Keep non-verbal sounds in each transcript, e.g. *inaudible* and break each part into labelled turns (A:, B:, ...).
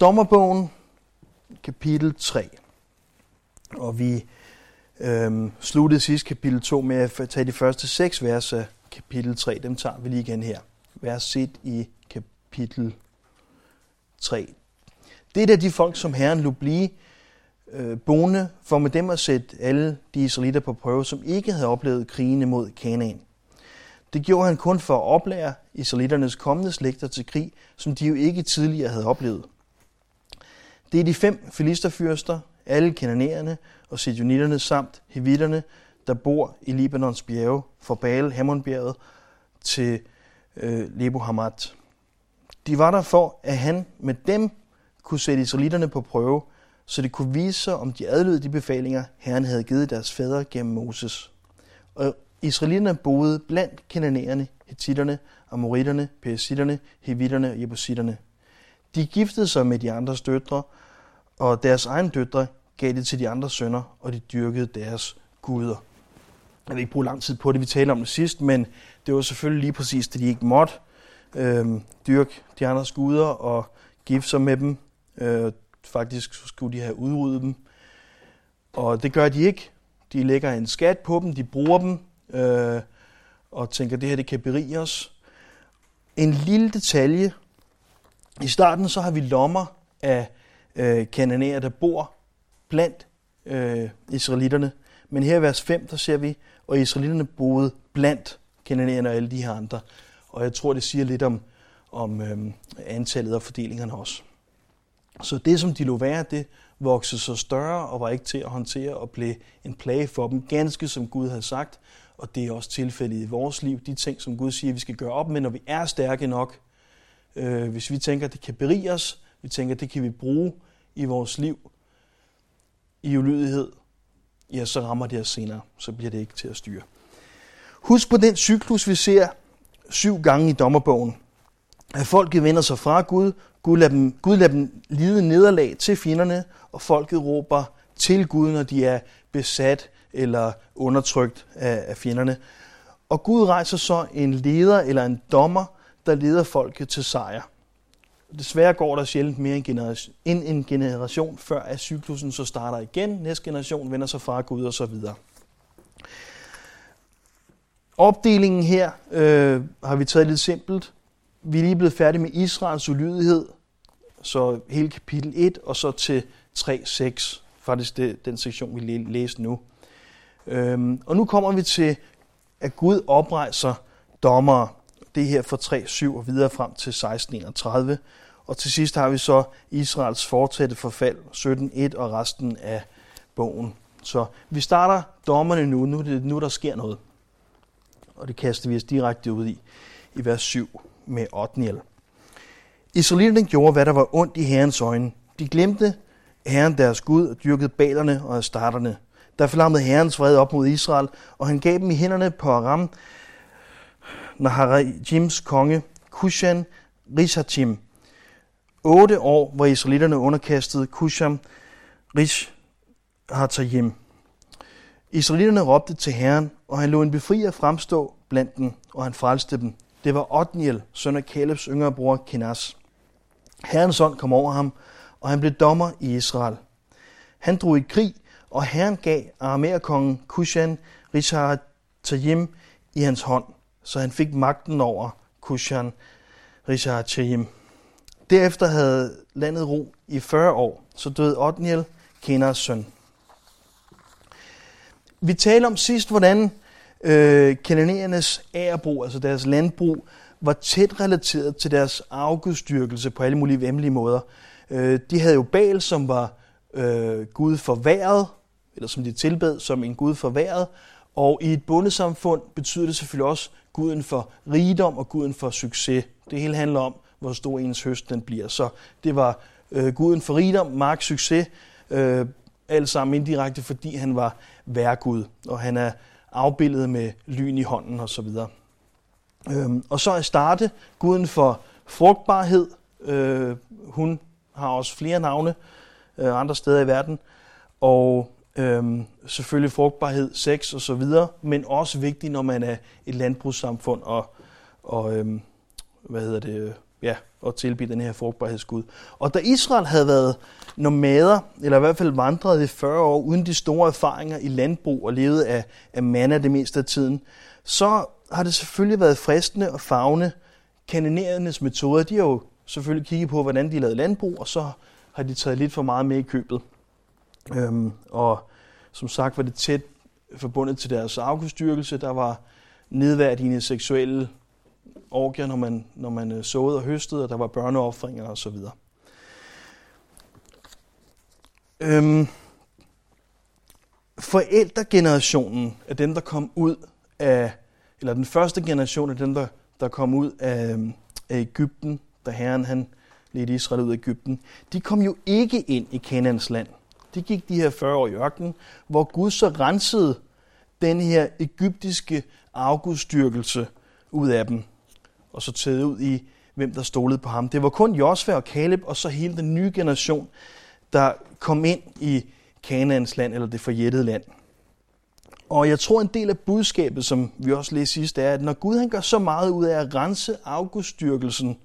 A: Dommerbogen, kapitel 3. Og vi øhm, sluttede sidst kapitel 2 med at tage de første seks vers af kapitel 3. Dem tager vi lige igen her. Vers 1 i kapitel 3. Det er de folk, som Herren lå blive øh, boende, for med dem at sætte alle de israelitter på prøve, som ikke havde oplevet krigene mod Kanaan. Det gjorde han kun for at oplære israelitternes kommende slægter til krig, som de jo ikke tidligere havde oplevet. Det er de fem filisterfyrster, alle kananæerne og sidonitterne samt hevitterne, der bor i Libanons bjerge, fra Baal Hammonbjerget til øh, Lebo Hamat. De var der for, at han med dem kunne sætte israelitterne på prøve, så det kunne vise sig, om de adlød de befalinger, Herren havde givet deres fædre gennem Moses. Og israelitterne boede blandt kananæerne, hetitterne, amoritterne, peresitterne, hevitterne og jebusitterne. De giftede sig med de andres døtre, og deres egen døtre gav det til de andre sønner, og de dyrkede deres guder. Jeg vil ikke bruge lang tid på det, vi talte om det sidst, men det var selvfølgelig lige præcis det, de ikke måtte øh, dyrke de andres guder og gifte sig med dem. Øh, faktisk skulle de have udryddet dem. Og det gør de ikke. De lægger en skat på dem, de bruger dem, øh, og tænker, det her det kan berige os. En lille detalje. I starten så har vi lommer af øh, kananæer, der bor blandt øh, israelitterne. Men her i vers 5, der ser vi, og israelitterne boede blandt kananæerne og alle de her andre. Og jeg tror, det siger lidt om, om øh, antallet og fordelingerne også. Så det, som de lå være, det voksede så større og var ikke til at håndtere og blev en plage for dem, ganske som Gud havde sagt. Og det er også tilfældet i vores liv. De ting, som Gud siger, vi skal gøre op med, når vi er stærke nok. Øh, hvis vi tænker, at det kan berige os, vi tænker, at det kan vi bruge i vores liv i ulydighed, ja, så rammer det os senere. Så bliver det ikke til at styre. Husk på den cyklus, vi ser syv gange i dommerbogen. At folket vender sig fra Gud, Gud lader dem, Gud lader dem lide nederlag til fjenderne, og folket råber til Gud, når de er besat eller undertrykt af, af fjenderne. Og Gud rejser så en leder eller en dommer, der leder folket til sejr. Desværre går der sjældent mere en generation, end en generation, før at cyklusen så starter igen. Næste generation vender sig fra Gud og så videre. Opdelingen her øh, har vi taget lidt simpelt. Vi er lige blevet færdige med Israels ulydighed, så hele kapitel 1 og så til 3-6, faktisk det, den sektion, vi læser nu. Øhm, og nu kommer vi til, at Gud oprejser dommere. Det her fra 3-7 og videre frem til 16.31. Og til sidst har vi så Israels fortsatte forfald, 17.1 og resten af bogen. Så vi starter dommerne nu. Nu er det nu, der sker noget. Og det kaster vi os direkte ud i, i vers 7 med Otniel. Israelitterne gjorde, hvad der var ondt i Herrens øjne. De glemte Herren deres Gud og dyrkede balerne og astarterne. Der flammede Herrens fred op mod Israel, og han gav dem i hænderne på Aram, Naharajims konge, Kushan Rishatim. Otte år var israelitterne underkastet Kusham Rishatajim. Israelitterne råbte til Herren, og han lå en befrier fremstå blandt dem, og han frelste dem. Det var Otniel, søn af Kalebs yngre bror Kenas. Herrens ånd kom over ham, og han blev dommer i Israel. Han drog i krig, og Herren gav Arameerkongen Kushan Rishatayim i hans hånd, så han fik magten over Kushan Rishatayim. Derefter havde landet ro i 40 år, så døde Otniel, Kenas søn. Vi talte om sidst, hvordan øh, kananæernes ærebrug, altså deres landbrug, var tæt relateret til deres afgudstyrkelse på alle mulige vemmelige måder. Øh, de havde jo Baal, som var øh, Gud for vejret, eller som de tilbed som en Gud for vejret, og i et bondesamfund betyder det selvfølgelig også guden for rigdom og guden for succes. Det hele handler om, hvor stor ens høst den bliver. Så det var øh, guden for rigdom, mark, succes, øh, alt sammen indirekte, fordi han var værgud, og han er afbildet med lyn i hånden osv. Øhm, og så er starte guden for frugtbarhed. Øh, hun har også flere navne øh, andre steder i verden. Og øhm, selvfølgelig frugtbarhed, sex og så videre, men også vigtigt, når man er et landbrugssamfund og, og øhm, hvad hedder det, ja, at tilbyde den her frugtbarhedsgud. Og da Israel havde været nomader, eller i hvert fald vandret i 40 år, uden de store erfaringer i landbrug og levet af, af manna det meste af tiden, så har det selvfølgelig været fristende at fagne kanonerernes metoder. De har jo selvfølgelig kigget på, hvordan de lavede landbrug, og så har de taget lidt for meget med i købet. Øhm, og som sagt var det tæt forbundet til deres afgudstyrkelse. Der var nedværdigende seksuelle orgier, når man, når man øh, såede og høstede, og der var børneoffringer osv. Øhm, forældregenerationen af dem, der kom ud af, eller den første generation af dem, der, der kom ud af, af Ægypten, da Herren han ledte Israel ud af Ægypten, de kom jo ikke ind i Kanaans land. De gik de her 40 år i ørkenen, hvor Gud så rensede den her egyptiske afgudstyrkelse ud af dem, og så taget ud i, hvem der stolede på ham. Det var kun Josva og Kaleb, og så hele den nye generation, der kom ind i Kanaans land, eller det forjættede land. Og jeg tror, en del af budskabet, som vi også læste sidst, er, at når Gud han gør så meget ud af at rense afgudstyrkelsen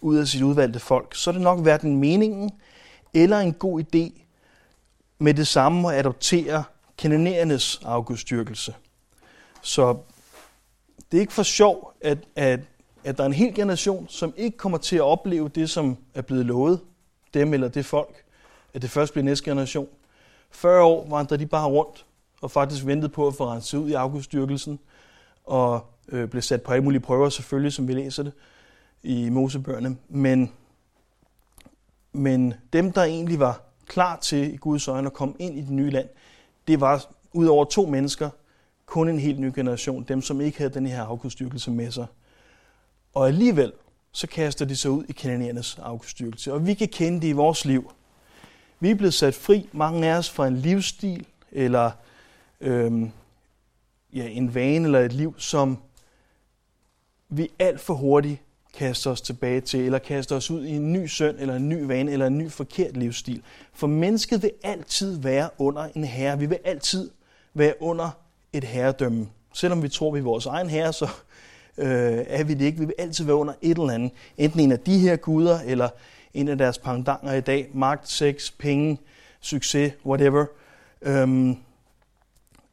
A: ud af sit udvalgte folk, så er det nok hverken meningen eller en god idé med det samme at adoptere kanonerernes afgudstyrkelse. Så det er ikke for sjov, at, at, at der er en hel generation, som ikke kommer til at opleve det, som er blevet lovet dem eller det folk, at det først bliver næste generation. 40 år vandrede de bare rundt og faktisk ventede på at få renset ud i afgudstyrkelsen, og øh, blev sat på alle mulige prøver selvfølgelig, som vi læser det i Mosebøgerne. Men, men dem, der egentlig var klar til i Guds øjne at komme ind i det nye land, det var ud over to mennesker, kun en helt ny generation, dem som ikke havde den her afgudstyrkelse med sig. Og alligevel, så kaster de sig ud i kananernes afgudstyrkelse. Og vi kan kende det i vores liv. Vi er blevet sat fri, mange af os, fra en livsstil, eller øhm, ja, en vane eller et liv, som vi alt for hurtigt kaster os tilbage til, eller kaster os ud i en ny søn, eller en ny vane, eller en ny forkert livsstil. For mennesket vil altid være under en herre. Vi vil altid være under et herredømme. Selvom vi tror, vi er vores egen herre, så øh, er vi det ikke. Vi vil altid være under et eller andet. Enten en af de her guder, eller en af deres pangdanger i dag. Magt, sex, penge, succes, whatever. Øhm,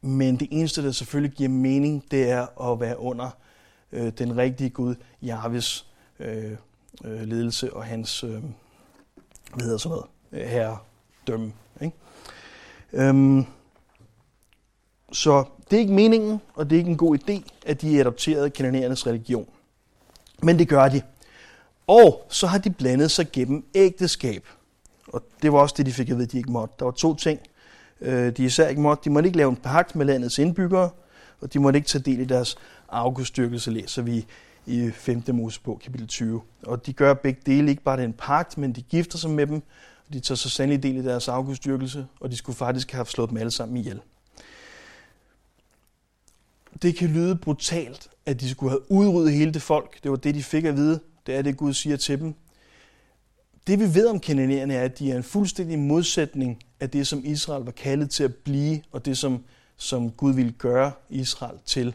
A: men det eneste, der selvfølgelig giver mening, det er at være under øh, den rigtige Gud, Jarvis øh, øh, ledelse og hans, øh, hvad hedder sådan noget, øh, herredømme. Ikke? Øhm, så det er ikke meningen, og det er ikke en god idé, at de adopterede kanonerernes religion. Men det gør de. Og så har de blandet sig gennem ægteskab. Og det var også det, de fik at vide, at de ikke måtte. Der var to ting, øh, de især ikke måtte. De måtte ikke lave en pagt med landets indbyggere, og de måtte ikke tage del i deres afgudstyrkelse, læser vi i 5. Mosebog, kapitel 20. Og de gør begge dele, ikke bare den pagt, men de gifter sig med dem, og de tager så sandelig del i deres afgudstyrkelse, og de skulle faktisk have slået dem alle sammen ihjel. Det kan lyde brutalt, at de skulle have udryddet hele det folk. Det var det, de fik at vide. Det er det, Gud siger til dem. Det vi ved om kananererne er, at de er en fuldstændig modsætning af det, som Israel var kaldet til at blive, og det, som, som Gud ville gøre Israel til.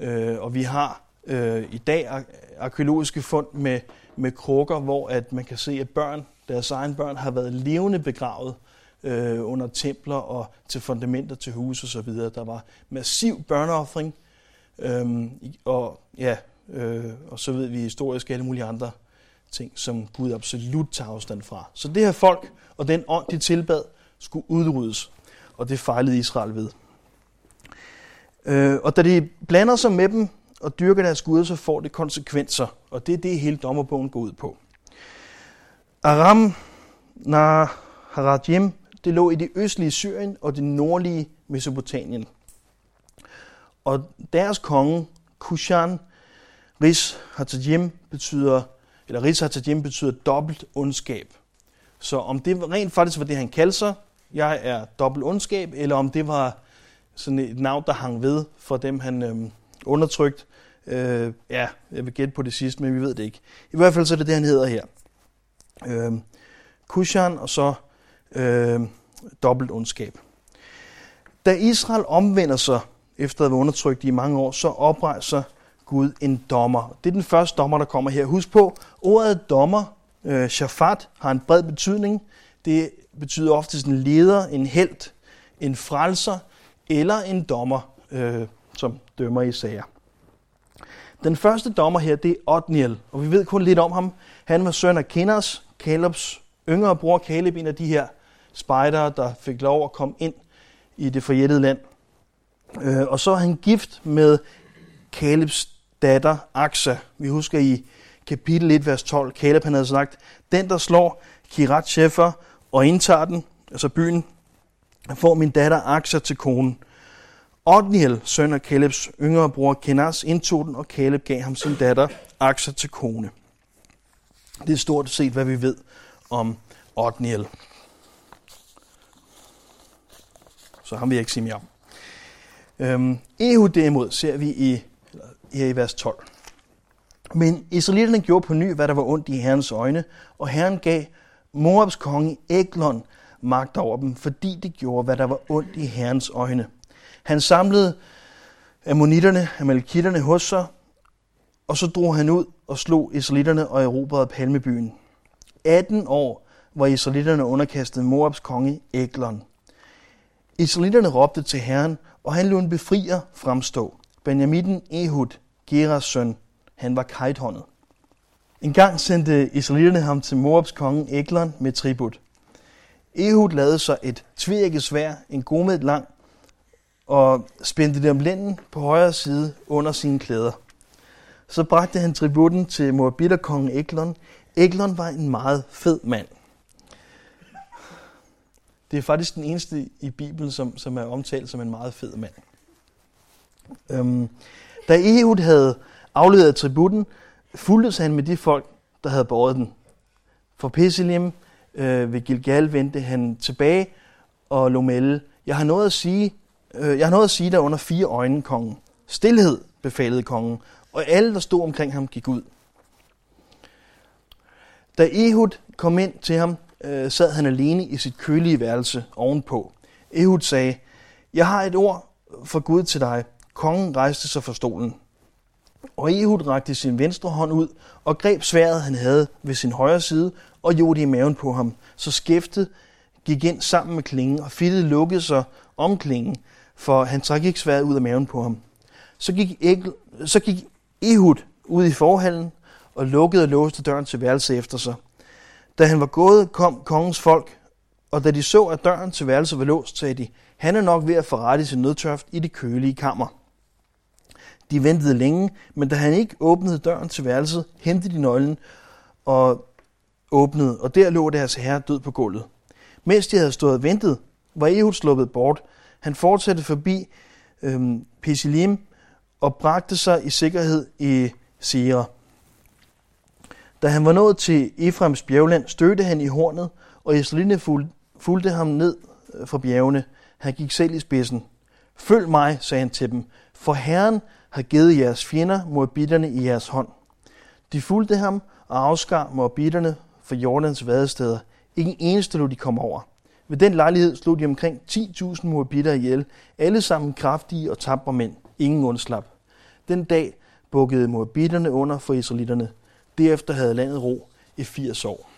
A: Øh, og vi har øh, i dag arkeologiske fund med, med krukker, hvor at man kan se, at børn, deres egen børn, har været levende begravet øh, under templer og til fundamenter til huse osv. Der var massiv børneoffring, øh, og ja, øh, og så ved vi historisk alle mulige andre ting, som Gud absolut tager afstand fra. Så det her folk og den ånd, de tilbad, skulle udryddes, og det fejlede Israel ved. Øh, og da de blander sig med dem og dyrker deres guder, så får det konsekvenser, og det er det, hele dommerbogen går ud på. Aram Naharajim, det lå i det østlige Syrien og det nordlige Mesopotamien. Og deres konge, Kushan Riz Hatajim, betyder, eller Riz Hatajim betyder dobbelt ondskab. Så om det rent faktisk var det, han kaldte sig, jeg er dobbelt ondskab, eller om det var sådan et navn, der hang ved for dem, han øhm, undertrykt. Øh, ja, jeg vil gætte på det sidste, men vi ved det ikke. I hvert fald så er det det, han hedder her. Øh, Kushan og så øh, dobbelt ondskab. Da Israel omvender sig, efter at have undertrykt i mange år, så oprejser Gud en dommer. Det er den første dommer, der kommer her. Husk på, ordet dommer, øh, shafat, har en bred betydning. Det betyder ofte en leder, en held, en frelser eller en dommer, øh, som dømmer i sager. Den første dommer her, det er Otniel, og vi ved kun lidt om ham. Han var søn af Kenas, Kalebs yngre bror Kaleb, en af de her spejdere, der fik lov at komme ind i det forjættede land. Øh, og så er han gift med Kalebs datter Aksa. Vi husker i kapitel 1, vers 12, Kaleb han havde sagt, den der slår Kirat Shefer og indtager den, altså byen, får min datter Aksa til konen. Otniel, søn af Kalebs yngre bror Kenas, indtog den, og Kaleb gav ham sin datter Aksa til kone. Det er stort set, hvad vi ved om Otniel. Så ham vil jeg ikke sige mere om. Øhm, Ehud derimod ser vi i, her i vers 12. Men israelitterne gjorde på ny, hvad der var ondt i Herrens øjne, og Herren gav Moabs konge Eglon magt over dem, fordi de gjorde, hvad der var ondt i Herrens øjne. Han samlede ammonitterne, amalekitterne hos sig, og så drog han ud og slog israelitterne og erobrede Palmebyen. 18 år var israelitterne underkastet Moabs konge Eglon. Israelitterne råbte til Herren, og han lod en befrier fremstå. Benjamitten Ehud, Geras søn, han var kajthåndet. En gang sendte israelitterne ham til Moabs konge Eglon med tribut. Ehud lavede sig et tvækket svær, en gomed lang, og spændte det om lænden på højre side under sine klæder. Så bragte han tributten til Moabitterkongen Eglon. Eglon var en meget fed mand. Det er faktisk den eneste i Bibelen, som, som er omtalt som en meget fed mand. Øhm, da Ehud havde afleveret tributten, fulgtes han med de folk, der havde båret den. For Pesilim øh, ved Gilgal vendte han tilbage og Lomelle. jeg har noget at sige, øh, jeg har noget at sige der under fire øjne, kongen. Stilhed, befalede kongen, og alle, der stod omkring ham, gik ud. Da Ehud kom ind til ham, øh, sad han alene i sit kølige værelse ovenpå. Ehud sagde, jeg har et ord for Gud til dig. Kongen rejste sig fra stolen. Og Ehud rakte sin venstre hånd ud og greb sværet, han havde ved sin højre side, og gjorde det i maven på ham. Så skæftet gik ind sammen med klingen, og fittet lukkede sig om klingen, for han trak ikke sværet ud af maven på ham. Så gik, Egl, så gik Ehud ud i forhallen og lukkede og låste døren til værelset efter sig. Da han var gået, kom kongens folk, og da de så, at døren til værelset var låst, sagde de, han er nok ved at forrette sin nødtørft i det kølige kammer. De ventede længe, men da han ikke åbnede døren til værelset, hentede de nøglen og åbnede, og der lå deres herre død på gulvet. Mens de havde stået og ventet, var Ehud sluppet bort. Han fortsatte forbi øhm, Pesilim og bragte sig i sikkerhed i Sierra. Da han var nået til Efraims bjergland, stødte han i hornet, og Israelitterne fulgte ham ned øh, fra bjergene. Han gik selv i spidsen. Følg mig, sagde han til dem, for Herren har givet jeres fjender morbitterne i jeres hånd. De fulgte ham og afskar morbitterne fra Jordans vadesteder. Ingen eneste lå de komme over. Ved den lejlighed slog de omkring 10.000 morbitter ihjel, alle sammen kraftige og tabre mænd. Ingen undslap. Den dag bukkede morbitterne under for israelitterne. Derefter havde landet ro i 80 år.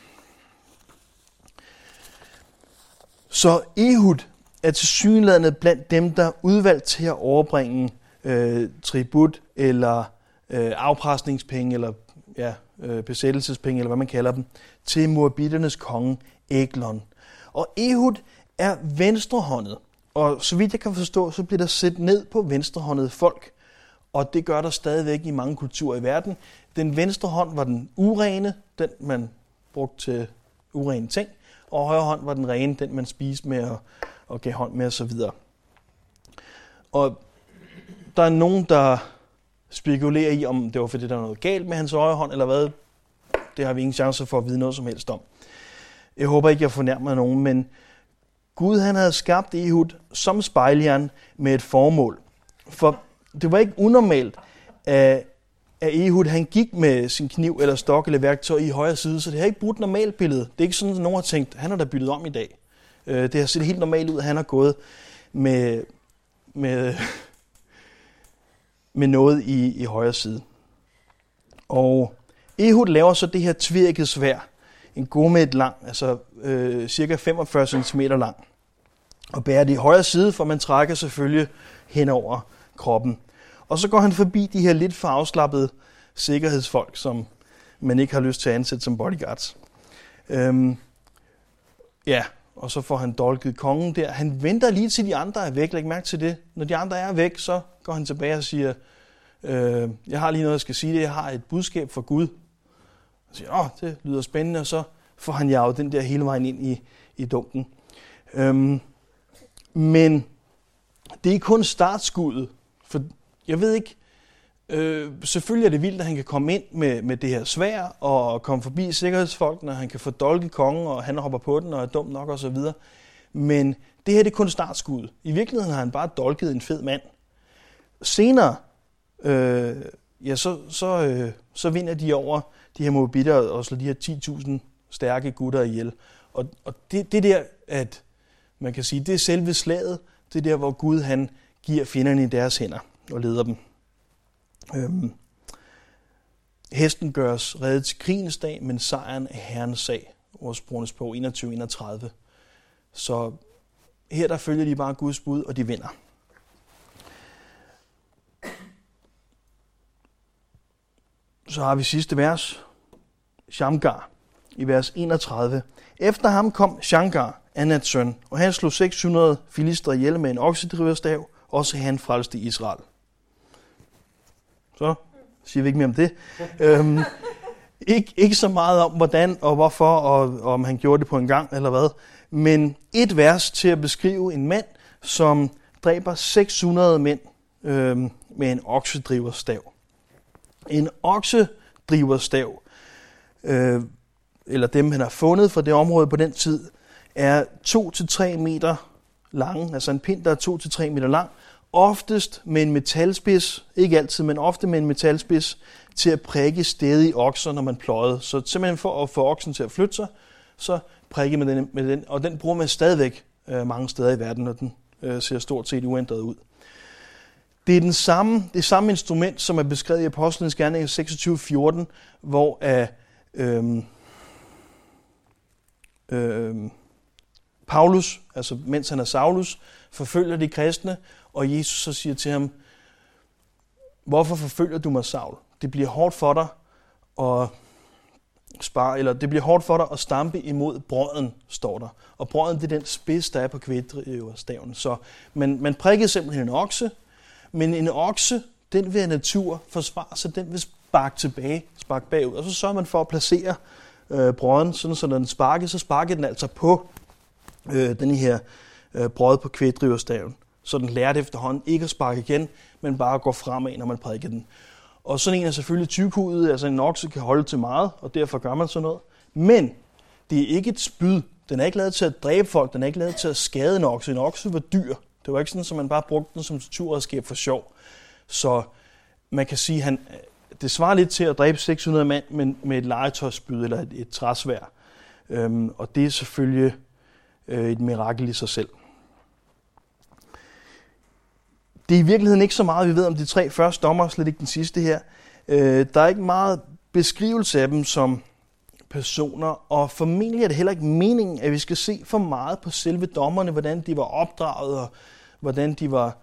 A: Så Ehud er til synlædende blandt dem, der er udvalgt til at overbringe øh, tribut eller øh, afpresningspenge eller ja, øh, besættelsespenge, eller hvad man kalder dem, til Moabiternes konge Eglon. Og Ehud er venstrehåndet, og så vidt jeg kan forstå, så bliver der set ned på venstrehåndede folk, og det gør der stadigvæk i mange kulturer i verden. Den venstre hånd var den urene, den man brugte til urene ting, og højre hånd var den rene, den man spiste med og, og gav hånd med osv. Og der er nogen, der spekulerer i, om det var fordi, der var noget galt med hans højre hånd, eller hvad. Det har vi ingen chance for at vide noget som helst om. Jeg håber ikke, jeg fornærmer nogen, men Gud han havde skabt Ehud som spejljern med et formål. For det var ikke unormalt, at, at Ehud han gik med sin kniv eller stok eller værktøj i højre side, så det har ikke brudt normalt billede. Det er ikke sådan, at nogen har tænkt, han har da byttet om i dag. Øh, det har set helt normalt ud, at han har gået med, med *laughs* med noget i, i højre side. Og Ehud laver så det her tvirket svær, en et lang, altså øh, cirka 45 cm lang, og bærer det i højre side, for man trækker selvfølgelig henover kroppen. Og så går han forbi de her lidt for afslappede sikkerhedsfolk, som man ikke har lyst til at ansætte som bodyguards. Øhm, ja, og så får han dolket kongen der. Han venter lige til de andre er væk. Læg mærke til det. Når de andre er væk, så går han tilbage og siger, øh, jeg har lige noget, jeg skal sige det. Jeg har et budskab fra Gud. Og siger, åh, det lyder spændende. Og så får han jaget den der hele vejen ind i, i dunken. Øhm, men det er kun startskuddet. For jeg ved ikke, Øh, selvfølgelig er det vildt, at han kan komme ind med, med det her svær og komme forbi sikkerhedsfolk, når han kan få dolket kongen, og han hopper på den og er dum nok osv. Men det her det er kun startskud. I virkeligheden har han bare dolket en fed mand. Senere, øh, ja, så, så, øh, så vinder de over de her mobitter og slår de her 10.000 stærke gutter ihjel. Og, og det, det der, at man kan sige, det er selve slaget, det er der, hvor Gud han giver fjenderne i deres hænder og leder dem. Øhm, hesten gøres reddet til krigens dag, men sejren er herrens sag. Ordsprogenes på 21-31. Så her der følger de bare Guds bud, og de vinder. Så har vi sidste vers. Shamgar i vers 31. Efter ham kom Shamgar, Anats søn, og han slog 600 filister ihjel med en oksedriverstav, også han frelste Israel. Så siger vi ikke mere om det. øhm, ikke, ikke så meget om, hvordan og hvorfor, og, og om han gjorde det på en gang eller hvad. Men et vers til at beskrive en mand, som dræber 600 mænd øhm, med en oksedriverstav. En oksedriverstav, øh, eller dem han har fundet fra det område på den tid, er 2-3 meter lange, altså en pind, der er 2-3 meter lang, oftest med en metalspids, ikke altid, men ofte med en metalspids, til at prikke stedige okser, når man pløjede. Så simpelthen for at få oksen til at flytte sig, så prikke med den, med den og den bruger man stadigvæk øh, mange steder i verden, og den øh, ser stort set uændret ud. Det er den samme, det samme instrument, som er beskrevet i Apostlenes Gerning 26.14, hvor øh, øh, øh, Paulus, altså mens han er Saulus, forfølger de kristne, og Jesus så siger til ham, hvorfor forfølger du mig, Saul? Det bliver hårdt for dig at spare, eller det bliver hårdt for dig at stampe imod brøden, står der. Og brøden, det er den spids, der er på kvædriverstaven. Så man, man prikkede simpelthen en okse, men en okse, den vil af natur forsvare sig, den vil sparke tilbage, sparke bagud. Og så sørger man for at placere øh, brøden, sådan så når den sparker, så sparker den altså på øh, den her øh, brød på kvædriverstaven så den lærte efterhånden ikke at sparke igen, men bare at gå fremad, når man prædiker den. Og sådan en er selvfølgelig tykhudet, altså en okse kan holde til meget, og derfor gør man sådan noget. Men det er ikke et spyd. Den er ikke lavet til at dræbe folk, den er ikke lavet til at skade en okse. En okse var dyr. Det var ikke sådan, at man bare brugte den som torturredskab for sjov. Så man kan sige, han, det svarer lidt til at dræbe 600 mand men med et legetøjsspyd eller et, et træsvær. Øhm, og det er selvfølgelig øh, et mirakel i sig selv. Det er i virkeligheden ikke så meget, vi ved om de tre første dommer, slet ikke den sidste her. Øh, der er ikke meget beskrivelse af dem som personer, og formentlig er det heller ikke meningen, at vi skal se for meget på selve dommerne, hvordan de var opdraget, og hvordan de var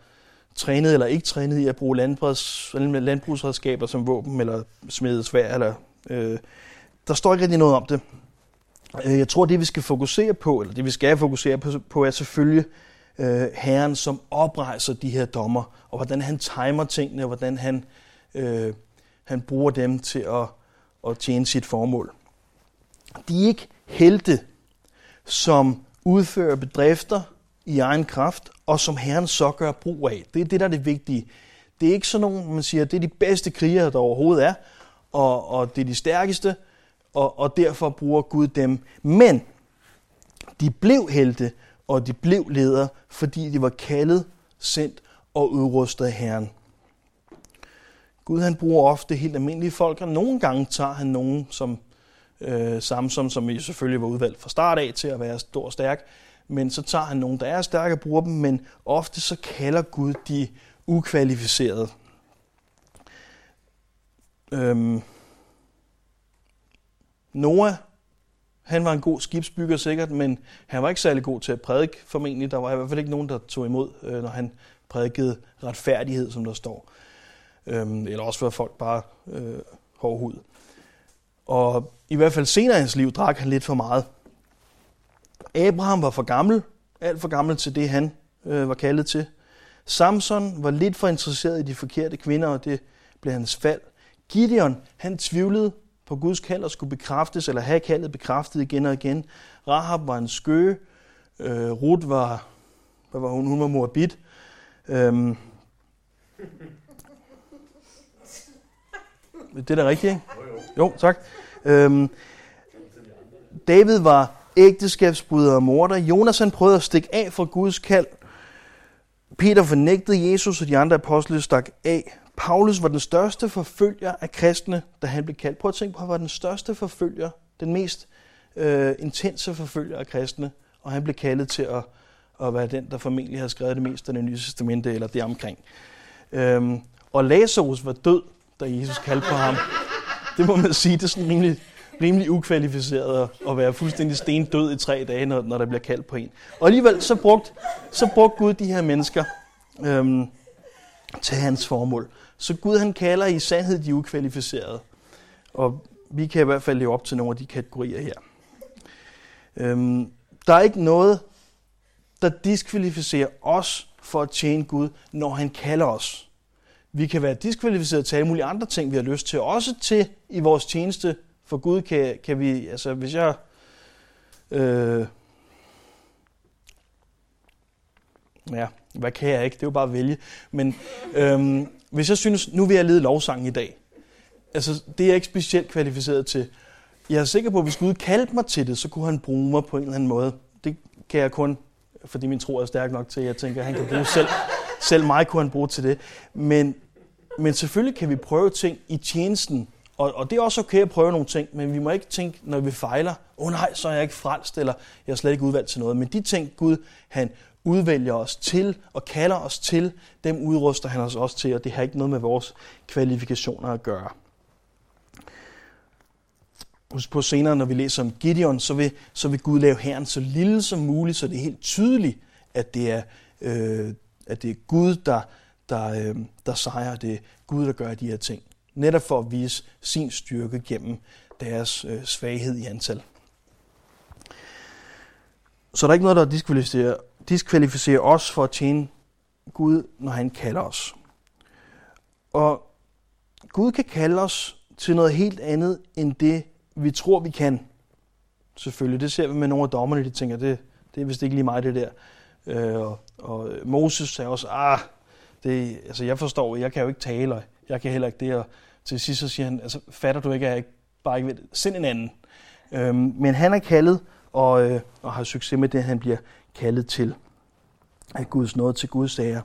A: trænet eller ikke trænet i at bruge landbrugs, landbrugsredskaber som våben, eller smedet svær, eller øh, der står ikke rigtig noget om det. Øh, jeg tror, det vi skal fokusere på, eller det vi skal fokusere på, på er selvfølgelig øh, Herren, som oprejser de her dommer, og hvordan han timer tingene, og hvordan han, øh, han bruger dem til at, at tjene sit formål. De er ikke helte, som udfører bedrifter i egen kraft, og som Herren så gør brug af. Det er det, der er det vigtige. Det er ikke sådan nogen, man siger, det er de bedste krigere, der overhovedet er, og, og det er de stærkeste, og, og derfor bruger Gud dem. Men de blev helte, og de blev ledere, fordi de var kaldet, sendt og udrustet af Herren. Gud han bruger ofte helt almindelige folk, og nogle gange tager han nogen som øh, Samson, som jo selvfølgelig var udvalgt fra start af til at være stor og stærk, men så tager han nogen, der er stærke og bruger dem, men ofte så kalder Gud de ukvalificerede. Øhm, Noah, han var en god skibsbygger sikkert, men han var ikke særlig god til at prædike formentlig. Der var i hvert fald ikke nogen, der tog imod, øh, når han prædikede retfærdighed, som der står. Øhm, eller også var folk bare øh, hård hud. Og i hvert fald senere i hans liv drak han lidt for meget. Abraham var for gammel, alt for gammel til det, han øh, var kaldet til. Samson var lidt for interesseret i de forkerte kvinder, og det blev hans fald. Gideon, han tvivlede på Guds kald og skulle bekræftes, eller have kaldet bekræftet igen og igen. Rahab var en skøge. Øh, Ruth var, hvad var hun? Hun var moabit. Øhm, det er da rigtigt, ikke? Jo, tak. Øhm, David var ægteskabsbryder og morder. Jonas han prøvede at stikke af fra Guds kald. Peter fornægtede Jesus, og de andre apostle stak af. Paulus var den største forfølger af kristne, da han blev kaldt. Prøv at tænke på, han var den største forfølger, den mest øh, intense forfølger af kristne, og han blev kaldet til at, at være den, der formentlig har skrevet det meste af det nye testamente, eller det omkring. Øhm, og Lazarus var død, da Jesus kaldte på ham. Det må man sige, det er sådan rimelig, rimelig ukvalificeret at være fuldstændig stendød i tre dage, når, når der bliver kaldt på en. Og alligevel så brugte, så brugte Gud de her mennesker øhm, til hans formål. Så Gud han kalder i sandhed de ukvalificerede. Og vi kan i hvert fald leve op til nogle af de kategorier her. Øhm, der er ikke noget, der diskvalificerer os for at tjene Gud, når han kalder os. Vi kan være diskvalificeret til alle mulige andre ting, vi har lyst til. Også til i vores tjeneste for Gud kan, kan vi, altså hvis jeg... Øh, ja, hvad kan jeg ikke? Det er jo bare at vælge. Men øhm, hvis jeg synes, nu vil jeg lede lovsangen i dag, altså det er jeg ikke specielt kvalificeret til. Jeg er sikker på, at hvis Gud kaldte mig til det, så kunne han bruge mig på en eller anden måde. Det kan jeg kun, fordi min tro er stærk nok til, at jeg tænker, at han kan bruge selv, selv mig kunne han bruge til det. Men, men selvfølgelig kan vi prøve ting i tjenesten, og, og det er også okay at prøve nogle ting, men vi må ikke tænke, når vi fejler, åh oh, nej, så er jeg ikke frelst, eller jeg er slet ikke udvalgt til noget. Men de ting, Gud han udvælger os til og kalder os til, dem udruster han os også til, og det har ikke noget med vores kvalifikationer at gøre. Husk på senere, når vi læser om Gideon, så vil, så vil Gud lave herren så lille som muligt, så det er helt tydeligt, at det er, øh, at det er Gud, der, der, øh, der sejrer. Det er Gud, der gør de her ting. Netop for at vise sin styrke gennem deres øh, svaghed i antal. Så der er ikke noget, der diskvalificerer, diskvalificerer os for at tjene Gud, når han kalder os. Og Gud kan kalde os til noget helt andet, end det, vi tror, vi kan. Selvfølgelig, det ser vi med nogle af dommerne, de tænker, det, det er vist ikke lige mig, det der. Øh, og, og Moses sagde også, ah, det, altså jeg forstår, jeg kan jo ikke tale, og jeg kan heller ikke det. Og til sidst så siger han, altså fatter du ikke, at jeg ikke bare ikke ved Send en anden. Øh, men han er kaldet, og, øh, og har succes med det, han bliver kaldet til. Af Guds nåde til Guds sager.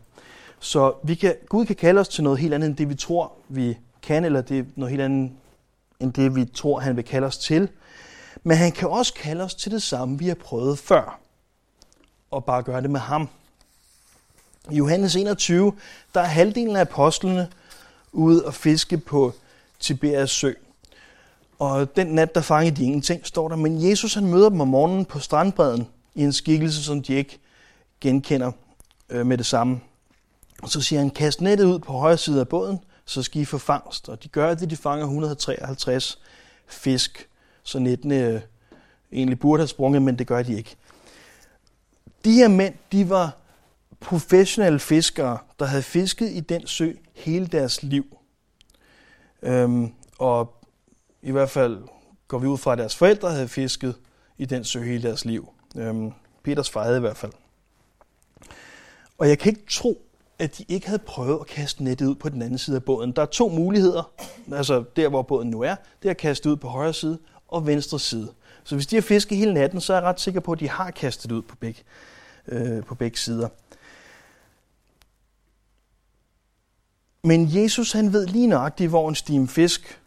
A: Så vi kan, Gud kan kalde os til noget helt andet, end det vi tror, vi kan, eller det er noget helt andet, end det vi tror, han vil kalde os til. Men han kan også kalde os til det samme, vi har prøvet før. Og bare gøre det med ham. I Johannes 21, der er halvdelen af apostlene ude og fiske på Tiberias sø. Og den nat, der fangede de ingenting, står der. Men Jesus han møder dem om morgenen på strandbredden i en skikkelse, som de ikke genkender øh, med det samme. Og så siger han, kast nettet ud på højre side af båden, så skal I få fangst. Og de gør det, de fanger 153 fisk, så nettene øh, egentlig burde have sprunget, men det gør de ikke. De her mænd, de var professionelle fiskere, der havde fisket i den sø hele deres liv. Øhm, og i hvert fald går vi ud fra, at deres forældre havde fisket i den sø hele deres liv. Øhm, Peters far havde i hvert fald. Og jeg kan ikke tro, at de ikke havde prøvet at kaste nettet ud på den anden side af båden. Der er to muligheder, altså der hvor båden nu er, det er at kaste ud på højre side og venstre side. Så hvis de har fisket hele natten, så er jeg ret sikker på, at de har kastet ud på begge, øh, på begge sider. Men Jesus han ved lige nøjagtigt, hvor en stim fisk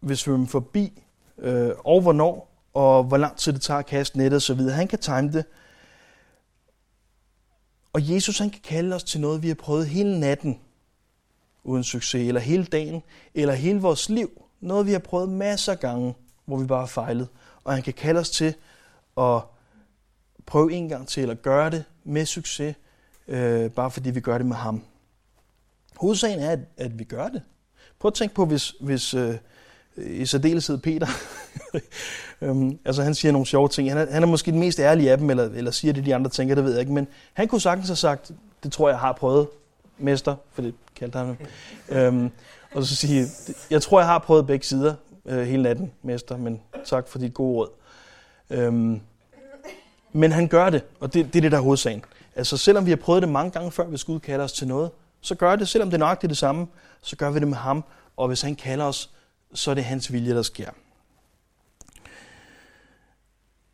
A: vil svømme forbi, øh, og hvornår, og hvor lang tid det tager at kaste nettet osv. Han kan time det. Og Jesus han kan kalde os til noget, vi har prøvet hele natten, uden succes, eller hele dagen, eller hele vores liv. Noget, vi har prøvet masser af gange, hvor vi bare har fejlet. Og han kan kalde os til at prøve en gang til, eller gøre det med succes, øh, bare fordi vi gør det med ham. Hovedsagen er, at, at vi gør det. Prøv at tænke på, hvis, hvis øh, i særdeleshed Peter, *laughs* øhm, altså han siger nogle sjove ting. Han er, han er måske den mest ærlige af dem, eller, eller siger det, de andre tænker, det ved jeg ikke. Men han kunne sagtens have sagt, det tror jeg har prøvet, mester, for det kaldte han øhm, Og så sige, jeg tror jeg har prøvet begge sider øh, hele natten, mester, men tak for dit gode råd. Øhm, men han gør det, og det, det er det, der er hovedsagen. Altså selvom vi har prøvet det mange gange før, hvis Gud kalder os til noget, så gør det, selvom det er nøjagtigt det samme, så gør vi det med ham. Og hvis han kalder os, så er det hans vilje, der sker.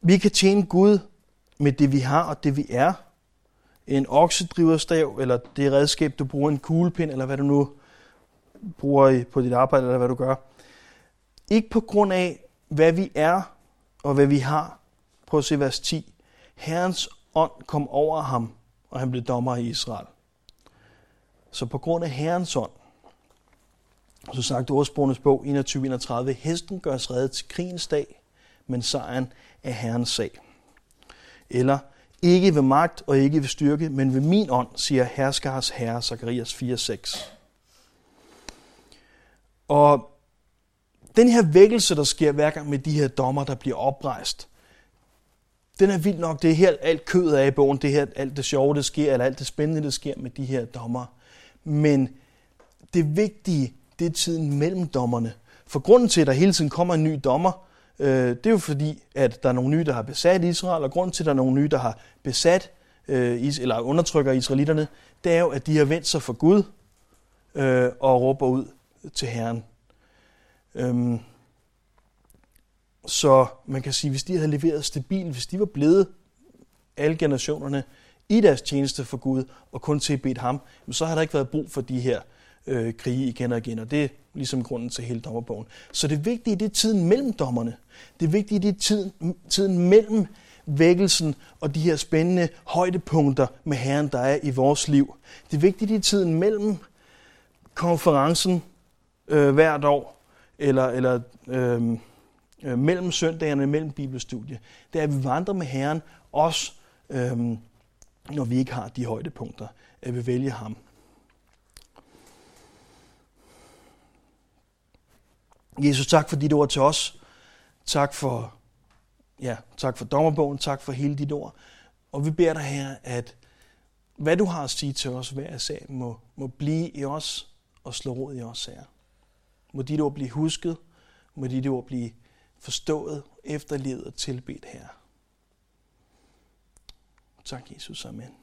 A: Vi kan tjene Gud med det, vi har og det, vi er. En oksedriverstav, eller det redskab, du bruger, en kuglepind, eller hvad du nu bruger på dit arbejde, eller hvad du gør. Ikke på grund af, hvad vi er og hvad vi har. Prøv at se vers 10. Herrens ånd kom over ham, og han blev dommer i Israel. Så på grund af Herrens ånd, så sagt ordsprogenes bog 21.31, hesten gøres reddet til krigens dag, men sejren er Herrens sag. Eller, ikke ved magt og ikke ved styrke, men ved min ånd, siger herskars herre, Zacharias 4.6. Og den her vækkelse, der sker hver gang med de her dommer, der bliver oprejst, den er vild nok. Det er her alt kødet af i bogen. Det er her alt det sjove, der sker, eller alt det spændende, der sker med de her dommer. Men det vigtige, det er tiden mellem dommerne. For grunden til, at der hele tiden kommer en ny dommer, øh, det er jo fordi, at der er nogle nye, der har besat Israel, og grunden til, at der er nogle nye, der har besat øh, eller undertrykker israelitterne, det er jo, at de har vendt sig for Gud øh, og råber ud til Herren. Øhm, så man kan sige, hvis de havde leveret stabilt, hvis de var blevet alle generationerne i deres tjeneste for Gud og kun tilbedt ham, så har der ikke været brug for de her øh, krige igen og igen, og det er ligesom grunden til hele dommerbogen. Så det vigtige det er tiden mellem dommerne. Det vigtige det er tiden, tiden mellem vækkelsen og de her spændende højdepunkter med Herren, der er i vores liv. Det vigtige det er tiden mellem konferencen øh, hvert år, eller, eller øh, øh, mellem søndagerne, mellem bibelstudie. Det er, at vi vandrer med Herren, også øh, når vi ikke har de højdepunkter, at vi vælger ham. Jesus, tak for dit ord til os. Tak for, ja, tak for dommerbogen. Tak for hele dit ord. Og vi beder dig her, at hvad du har at sige til os hver sag, må, må blive i os og slå rod i os her. Må dit ord blive husket. Må dit ord blive forstået, efterlevet og tilbedt her. Tak, Jesus. Amen.